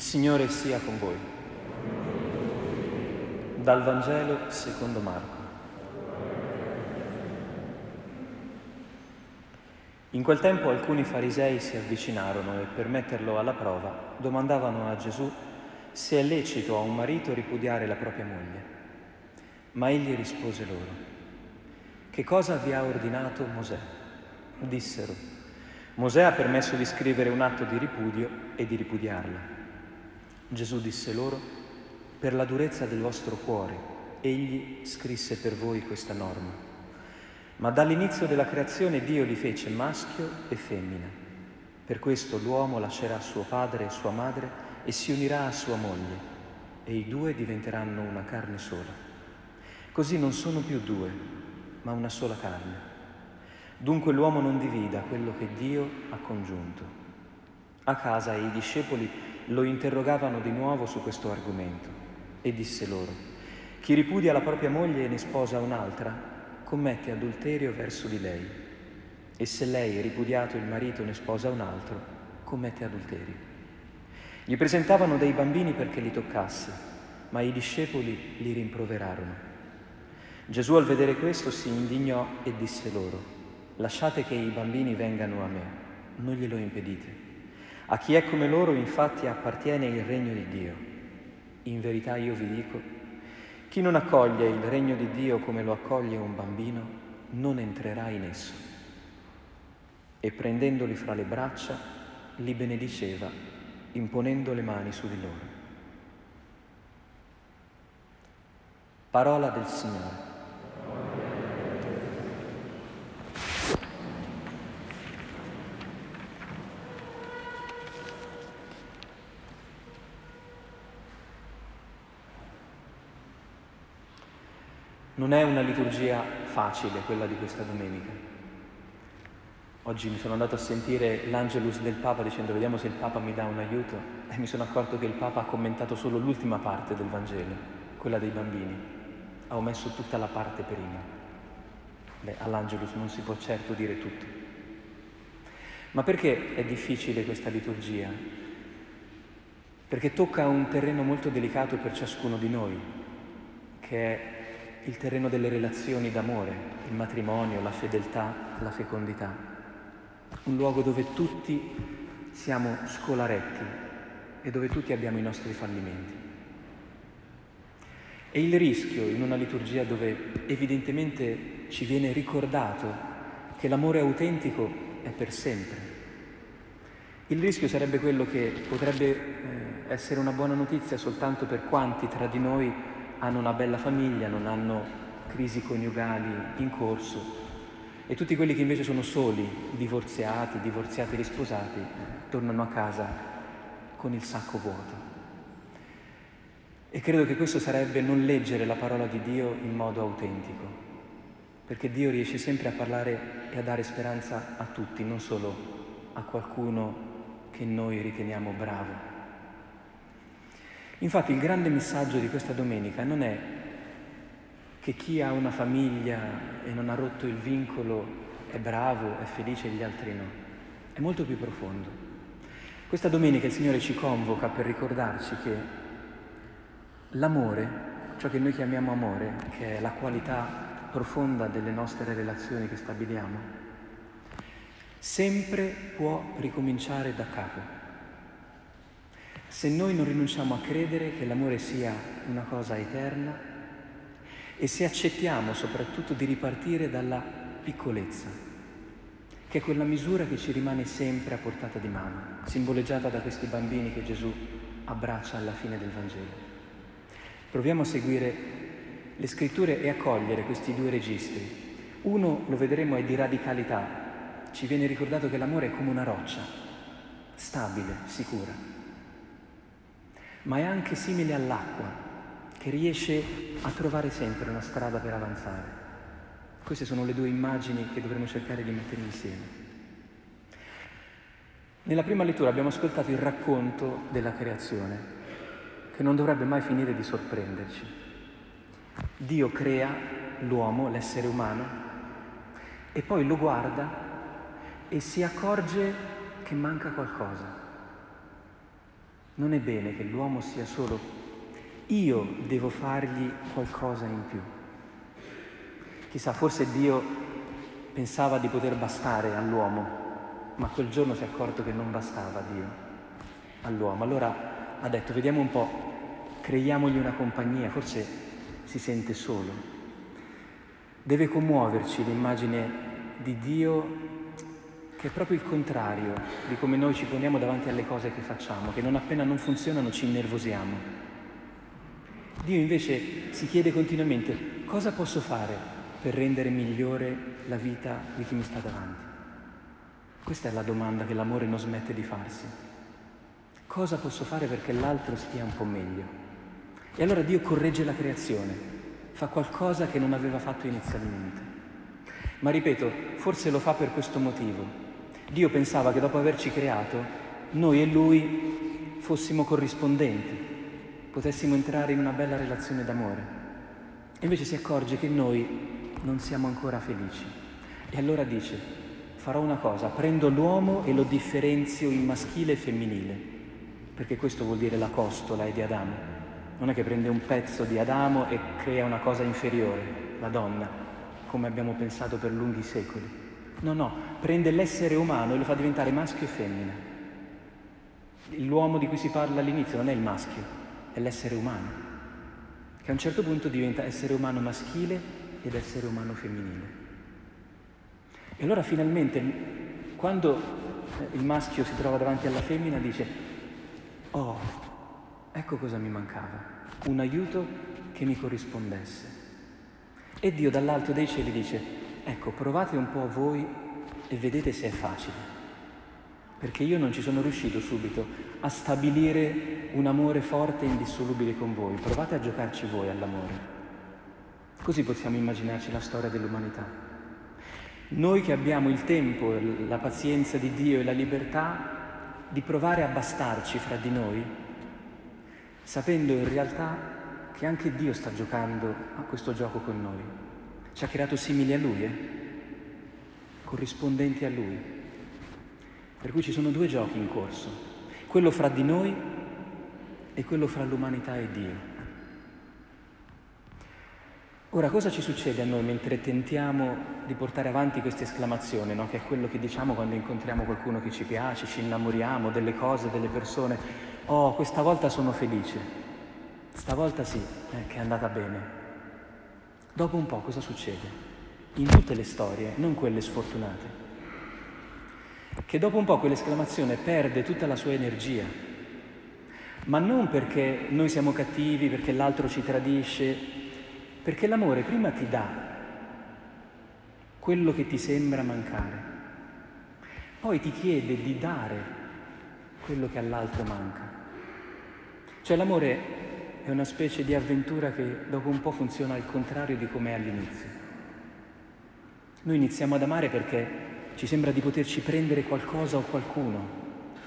Il Signore sia con voi. Dal Vangelo secondo Marco. In quel tempo alcuni farisei si avvicinarono e per metterlo alla prova domandavano a Gesù se è lecito a un marito ripudiare la propria moglie. Ma egli rispose loro, che cosa vi ha ordinato Mosè? Dissero, Mosè ha permesso di scrivere un atto di ripudio e di ripudiarla. Gesù disse loro, per la durezza del vostro cuore, egli scrisse per voi questa norma. Ma dall'inizio della creazione Dio li fece maschio e femmina. Per questo l'uomo lascerà suo padre e sua madre e si unirà a sua moglie, e i due diventeranno una carne sola. Così non sono più due, ma una sola carne. Dunque l'uomo non divida quello che Dio ha congiunto. A casa i discepoli lo interrogavano di nuovo su questo argomento e disse loro, chi ripudia la propria moglie e ne sposa un'altra, commette adulterio verso di lei. E se lei, ripudiato il marito, ne sposa un altro, commette adulterio. Gli presentavano dei bambini perché li toccasse, ma i discepoli li rimproverarono. Gesù al vedere questo si indignò e disse loro, lasciate che i bambini vengano a me, non glielo impedite a chi è come loro infatti appartiene il regno di Dio. In verità io vi dico, chi non accoglie il regno di Dio come lo accoglie un bambino, non entrerà in esso. E prendendoli fra le braccia, li benediceva, imponendo le mani su di loro. Parola del Signore. Non è una liturgia facile quella di questa domenica. Oggi mi sono andato a sentire l'Angelus del Papa dicendo vediamo se il Papa mi dà un aiuto e mi sono accorto che il Papa ha commentato solo l'ultima parte del Vangelo, quella dei bambini. Ha omesso tutta la parte prima. Beh, all'Angelus non si può certo dire tutto. Ma perché è difficile questa liturgia? Perché tocca un terreno molto delicato per ciascuno di noi, che è il terreno delle relazioni d'amore, il matrimonio, la fedeltà, la fecondità. Un luogo dove tutti siamo scolaretti e dove tutti abbiamo i nostri fallimenti. E il rischio in una liturgia dove evidentemente ci viene ricordato che l'amore autentico è per sempre. Il rischio sarebbe quello che potrebbe eh, essere una buona notizia soltanto per quanti tra di noi hanno una bella famiglia, non hanno crisi coniugali in corso e tutti quelli che invece sono soli, divorziati, divorziati risposati, tornano a casa con il sacco vuoto. E credo che questo sarebbe non leggere la parola di Dio in modo autentico, perché Dio riesce sempre a parlare e a dare speranza a tutti, non solo a qualcuno che noi riteniamo bravo. Infatti il grande messaggio di questa domenica non è che chi ha una famiglia e non ha rotto il vincolo è bravo, è felice e gli altri no. È molto più profondo. Questa domenica il Signore ci convoca per ricordarci che l'amore, ciò che noi chiamiamo amore, che è la qualità profonda delle nostre relazioni che stabiliamo, sempre può ricominciare da capo. Se noi non rinunciamo a credere che l'amore sia una cosa eterna e se accettiamo soprattutto di ripartire dalla piccolezza, che è quella misura che ci rimane sempre a portata di mano, simboleggiata da questi bambini che Gesù abbraccia alla fine del Vangelo. Proviamo a seguire le scritture e a cogliere questi due registri. Uno, lo vedremo, è di radicalità. Ci viene ricordato che l'amore è come una roccia, stabile, sicura ma è anche simile all'acqua, che riesce a trovare sempre una strada per avanzare. Queste sono le due immagini che dovremmo cercare di mettere insieme. Nella prima lettura abbiamo ascoltato il racconto della creazione, che non dovrebbe mai finire di sorprenderci. Dio crea l'uomo, l'essere umano, e poi lo guarda e si accorge che manca qualcosa non è bene che l'uomo sia solo io devo fargli qualcosa in più. Chissà, forse Dio pensava di poter bastare all'uomo, ma quel giorno si è accorto che non bastava Dio all'uomo. Allora ha detto, vediamo un po', creiamogli una compagnia, forse si sente solo. Deve commuoverci l'immagine di Dio che è proprio il contrario di come noi ci poniamo davanti alle cose che facciamo, che non appena non funzionano ci innervosiamo. Dio invece si chiede continuamente cosa posso fare per rendere migliore la vita di chi mi sta davanti. Questa è la domanda che l'amore non smette di farsi. Cosa posso fare perché l'altro stia un po' meglio? E allora Dio corregge la creazione, fa qualcosa che non aveva fatto inizialmente. Ma ripeto, forse lo fa per questo motivo, Dio pensava che dopo averci creato, noi e Lui fossimo corrispondenti, potessimo entrare in una bella relazione d'amore. E invece si accorge che noi non siamo ancora felici. E allora dice, farò una cosa, prendo l'uomo e lo differenzio in maschile e femminile, perché questo vuol dire la costola è di Adamo. Non è che prende un pezzo di Adamo e crea una cosa inferiore, la donna, come abbiamo pensato per lunghi secoli. No, no, prende l'essere umano e lo fa diventare maschio e femmina. L'uomo di cui si parla all'inizio non è il maschio, è l'essere umano, che a un certo punto diventa essere umano maschile ed essere umano femminile. E allora finalmente, quando eh, il maschio si trova davanti alla femmina, dice, oh, ecco cosa mi mancava, un aiuto che mi corrispondesse. E Dio dall'alto dei cieli dice, Ecco, provate un po' voi e vedete se è facile. Perché io non ci sono riuscito subito a stabilire un amore forte e indissolubile con voi. Provate a giocarci voi all'amore. Così possiamo immaginarci la storia dell'umanità. Noi che abbiamo il tempo, la pazienza di Dio e la libertà di provare a bastarci fra di noi, sapendo in realtà che anche Dio sta giocando a questo gioco con noi. Ci ha creato simili a Lui, eh? corrispondenti a Lui. Per cui ci sono due giochi in corso, quello fra di noi e quello fra l'umanità e Dio. Ora, cosa ci succede a noi mentre tentiamo di portare avanti questa esclamazione, no? che è quello che diciamo quando incontriamo qualcuno che ci piace, ci innamoriamo delle cose, delle persone? Oh, questa volta sono felice, stavolta sì, eh, che è andata bene. Dopo un po' cosa succede? In tutte le storie, non quelle sfortunate, che dopo un po' quell'esclamazione perde tutta la sua energia, ma non perché noi siamo cattivi, perché l'altro ci tradisce, perché l'amore prima ti dà quello che ti sembra mancare, poi ti chiede di dare quello che all'altro manca. Cioè l'amore è una specie di avventura che dopo un po' funziona al contrario di come è all'inizio. Noi iniziamo ad amare perché ci sembra di poterci prendere qualcosa o qualcuno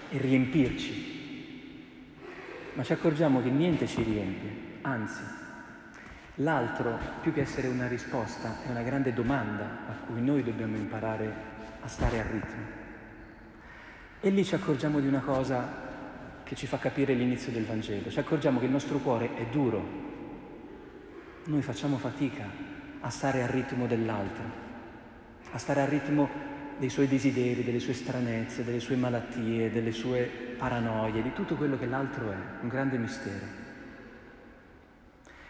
e riempirci, ma ci accorgiamo che niente ci riempie, anzi, l'altro, più che essere una risposta, è una grande domanda a cui noi dobbiamo imparare a stare a ritmo. E lì ci accorgiamo di una cosa che ci fa capire l'inizio del Vangelo. Ci accorgiamo che il nostro cuore è duro. Noi facciamo fatica a stare al ritmo dell'altro, a stare al ritmo dei suoi desideri, delle sue stranezze, delle sue malattie, delle sue paranoie, di tutto quello che l'altro è, un grande mistero.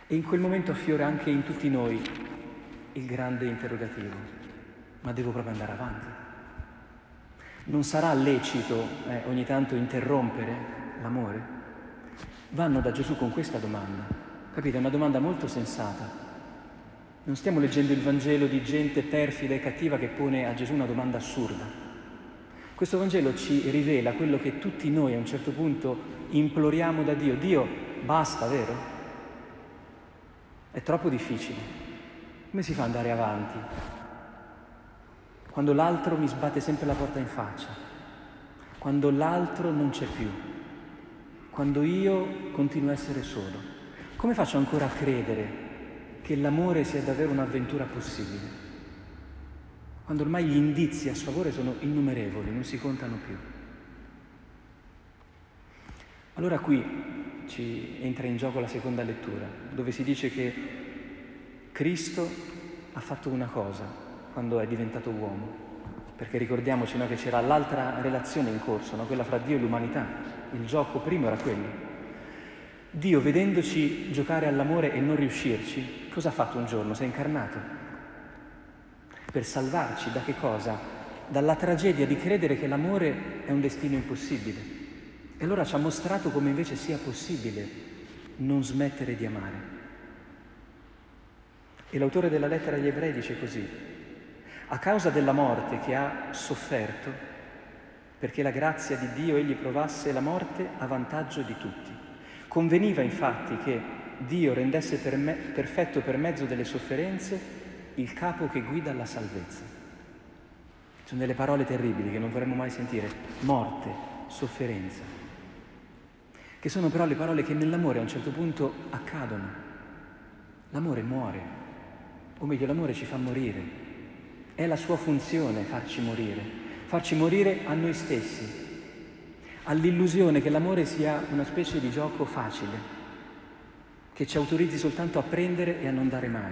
E in quel momento affiora anche in tutti noi il grande interrogativo, ma devo proprio andare avanti. Non sarà lecito eh, ogni tanto interrompere l'amore? Vanno da Gesù con questa domanda. Capite? È una domanda molto sensata. Non stiamo leggendo il Vangelo di gente perfida e cattiva che pone a Gesù una domanda assurda. Questo Vangelo ci rivela quello che tutti noi a un certo punto imploriamo da Dio. Dio, basta, vero? È troppo difficile. Come si fa ad andare avanti? Quando l'altro mi sbatte sempre la porta in faccia, quando l'altro non c'è più quando io continuo a essere solo? Come faccio ancora a credere che l'amore sia davvero un'avventura possibile? Quando ormai gli indizi a sfavore sono innumerevoli, non si contano più. Allora qui ci entra in gioco la seconda lettura, dove si dice che Cristo ha fatto una cosa quando è diventato uomo, perché ricordiamoci no, che c'era l'altra relazione in corso, no, quella fra Dio e l'umanità, il gioco primo era quello. Dio, vedendoci giocare all'amore e non riuscirci, cosa ha fatto un giorno? Si è incarnato per salvarci da che cosa? Dalla tragedia di credere che l'amore è un destino impossibile. E allora ci ha mostrato come invece sia possibile non smettere di amare. E l'autore della lettera agli ebrei dice così, a causa della morte che ha sofferto, perché la grazia di Dio egli provasse la morte a vantaggio di tutti. Conveniva infatti che Dio rendesse per me, perfetto per mezzo delle sofferenze il capo che guida la salvezza. Sono delle parole terribili che non vorremmo mai sentire. Morte, sofferenza che sono però le parole che nell'amore a un certo punto accadono. L'amore muore, o meglio l'amore ci fa morire. È la sua funzione farci morire, farci morire a noi stessi, all'illusione che l'amore sia una specie di gioco facile, che ci autorizzi soltanto a prendere e a non dare mai.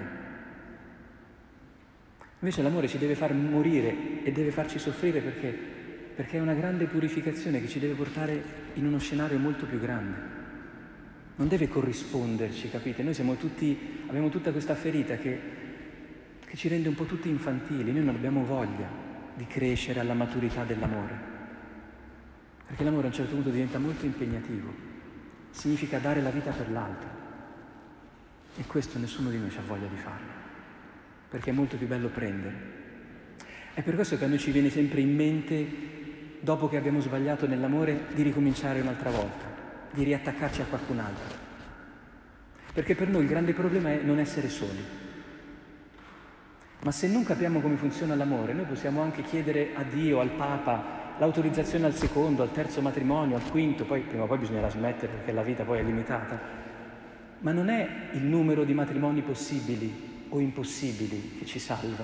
Invece l'amore ci deve far morire e deve farci soffrire perché perché è una grande purificazione che ci deve portare in uno scenario molto più grande. Non deve corrisponderci, capite? Noi tutti, abbiamo tutta questa ferita che, che ci rende un po' tutti infantili, noi non abbiamo voglia di crescere alla maturità dell'amore. Perché l'amore a un certo punto diventa molto impegnativo, significa dare la vita per l'altro. E questo nessuno di noi ha voglia di farlo, perché è molto più bello prendere. È per questo che a noi ci viene sempre in mente dopo che abbiamo sbagliato nell'amore, di ricominciare un'altra volta, di riattaccarci a qualcun altro. Perché per noi il grande problema è non essere soli. Ma se non capiamo come funziona l'amore, noi possiamo anche chiedere a Dio, al Papa, l'autorizzazione al secondo, al terzo matrimonio, al quinto, poi prima o poi bisognerà smettere perché la vita poi è limitata. Ma non è il numero di matrimoni possibili o impossibili che ci salva.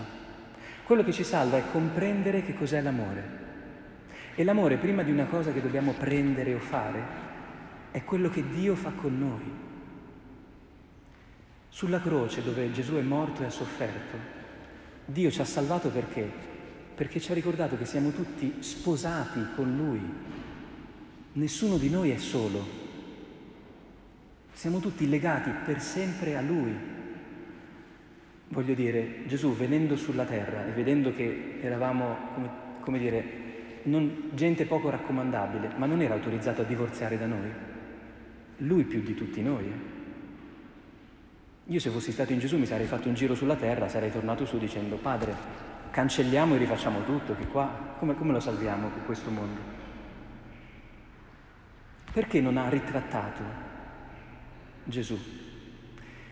Quello che ci salva è comprendere che cos'è l'amore e l'amore, prima di una cosa che dobbiamo prendere o fare, è quello che Dio fa con noi. Sulla croce dove Gesù è morto e ha sofferto, Dio ci ha salvato perché? Perché ci ha ricordato che siamo tutti sposati con Lui. Nessuno di noi è solo. Siamo tutti legati per sempre a Lui. Voglio dire, Gesù venendo sulla terra e vedendo che eravamo, come, come dire, non, gente poco raccomandabile, ma non era autorizzato a divorziare da noi. Lui più di tutti noi. Io se fossi stato in Gesù mi sarei fatto un giro sulla terra, sarei tornato su dicendo, Padre, cancelliamo e rifacciamo tutto, che qua, come, come lo salviamo questo mondo? Perché non ha ritrattato Gesù?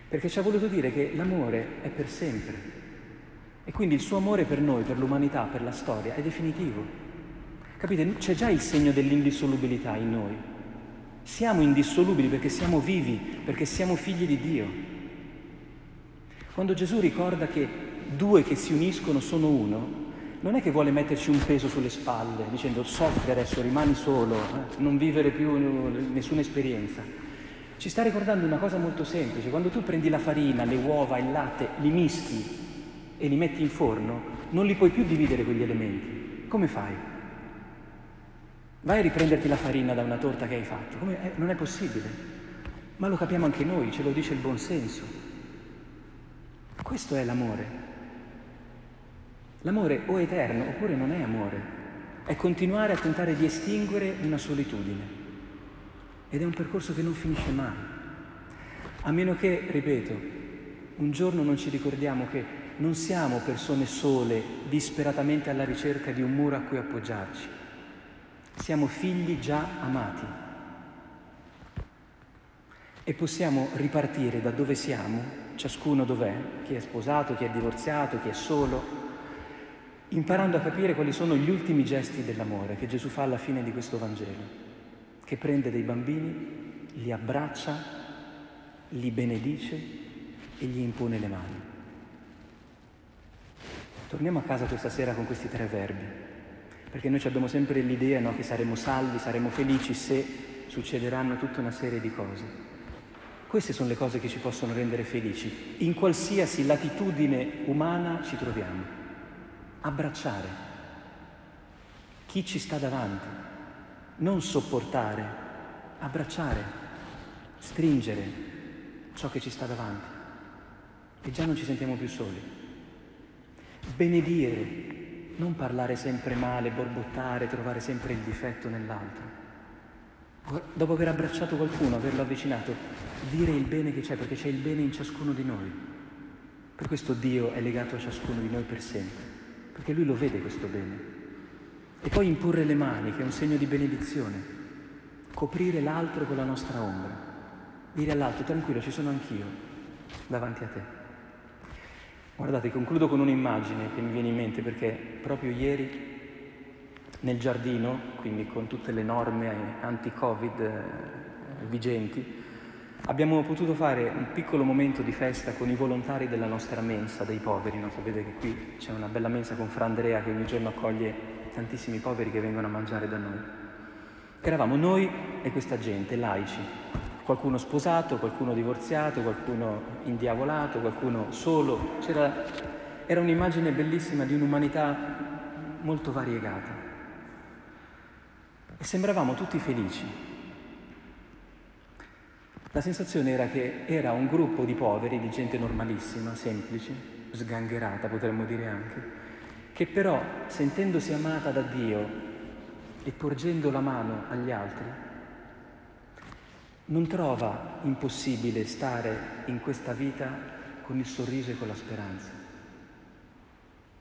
Perché ci ha voluto dire che l'amore è per sempre. E quindi il suo amore per noi, per l'umanità, per la storia, è definitivo. Capite? C'è già il segno dell'indissolubilità in noi. Siamo indissolubili perché siamo vivi, perché siamo figli di Dio. Quando Gesù ricorda che due che si uniscono sono uno, non è che vuole metterci un peso sulle spalle, dicendo soffri adesso, rimani solo, eh? non vivere più nessuna esperienza. Ci sta ricordando una cosa molto semplice, quando tu prendi la farina, le uova, il latte, li mischi e li metti in forno, non li puoi più dividere quegli elementi. Come fai? Vai a riprenderti la farina da una torta che hai fatto. Come, eh, non è possibile. Ma lo capiamo anche noi, ce lo dice il buon senso. Questo è l'amore. L'amore o è eterno oppure non è amore. È continuare a tentare di estinguere una solitudine. Ed è un percorso che non finisce mai. A meno che, ripeto, un giorno non ci ricordiamo che non siamo persone sole, disperatamente alla ricerca di un muro a cui appoggiarci siamo figli già amati e possiamo ripartire da dove siamo, ciascuno dov'è, chi è sposato, chi è divorziato, chi è solo, imparando a capire quali sono gli ultimi gesti dell'amore che Gesù fa alla fine di questo Vangelo, che prende dei bambini, li abbraccia, li benedice e gli impone le mani. Torniamo a casa questa sera con questi tre verbi perché noi abbiamo sempre l'idea no, che saremo salvi, saremo felici se succederanno tutta una serie di cose. Queste sono le cose che ci possono rendere felici, in qualsiasi latitudine umana ci troviamo. Abbracciare chi ci sta davanti, non sopportare, abbracciare, stringere ciò che ci sta davanti e già non ci sentiamo più soli. Benedire, non parlare sempre male, borbottare, trovare sempre il difetto nell'altro. Dopo aver abbracciato qualcuno, averlo avvicinato, dire il bene che c'è, perché c'è il bene in ciascuno di noi. Per questo Dio è legato a ciascuno di noi per sempre, perché Lui lo vede questo bene. E poi imporre le mani, che è un segno di benedizione, coprire l'altro con la nostra ombra, dire all'altro tranquillo, ci sono anch'io davanti a te. Guardate, concludo con un'immagine che mi viene in mente perché proprio ieri nel giardino, quindi con tutte le norme anti-Covid eh, vigenti, abbiamo potuto fare un piccolo momento di festa con i volontari della nostra mensa dei poveri. No? Sapete che qui c'è una bella mensa con Fra Andrea che ogni giorno accoglie tantissimi poveri che vengono a mangiare da noi. Eravamo noi e questa gente, laici, qualcuno sposato, qualcuno divorziato, qualcuno indiavolato, qualcuno solo. C'era, era un'immagine bellissima di un'umanità molto variegata. E sembravamo tutti felici. La sensazione era che era un gruppo di poveri, di gente normalissima, semplice, sgangherata potremmo dire anche, che però sentendosi amata da Dio e porgendo la mano agli altri, non trova impossibile stare in questa vita con il sorriso e con la speranza.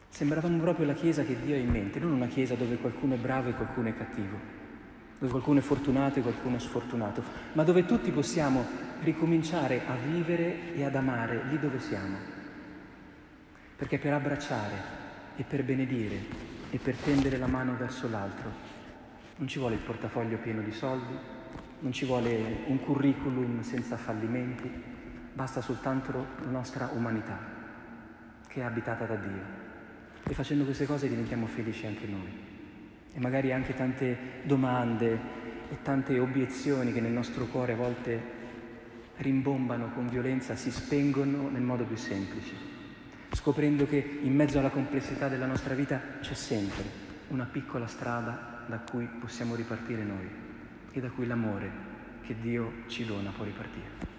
Sembravamo proprio la Chiesa che Dio ha in mente, non una Chiesa dove qualcuno è bravo e qualcuno è cattivo dove qualcuno è fortunato e qualcuno è sfortunato, ma dove tutti possiamo ricominciare a vivere e ad amare lì dove siamo. Perché per abbracciare e per benedire e per tendere la mano verso l'altro non ci vuole il portafoglio pieno di soldi, non ci vuole un curriculum senza fallimenti, basta soltanto la nostra umanità che è abitata da Dio. E facendo queste cose diventiamo felici anche noi e magari anche tante domande e tante obiezioni che nel nostro cuore a volte rimbombano con violenza si spengono nel modo più semplice, scoprendo che in mezzo alla complessità della nostra vita c'è sempre una piccola strada da cui possiamo ripartire noi e da cui l'amore che Dio ci dona può ripartire.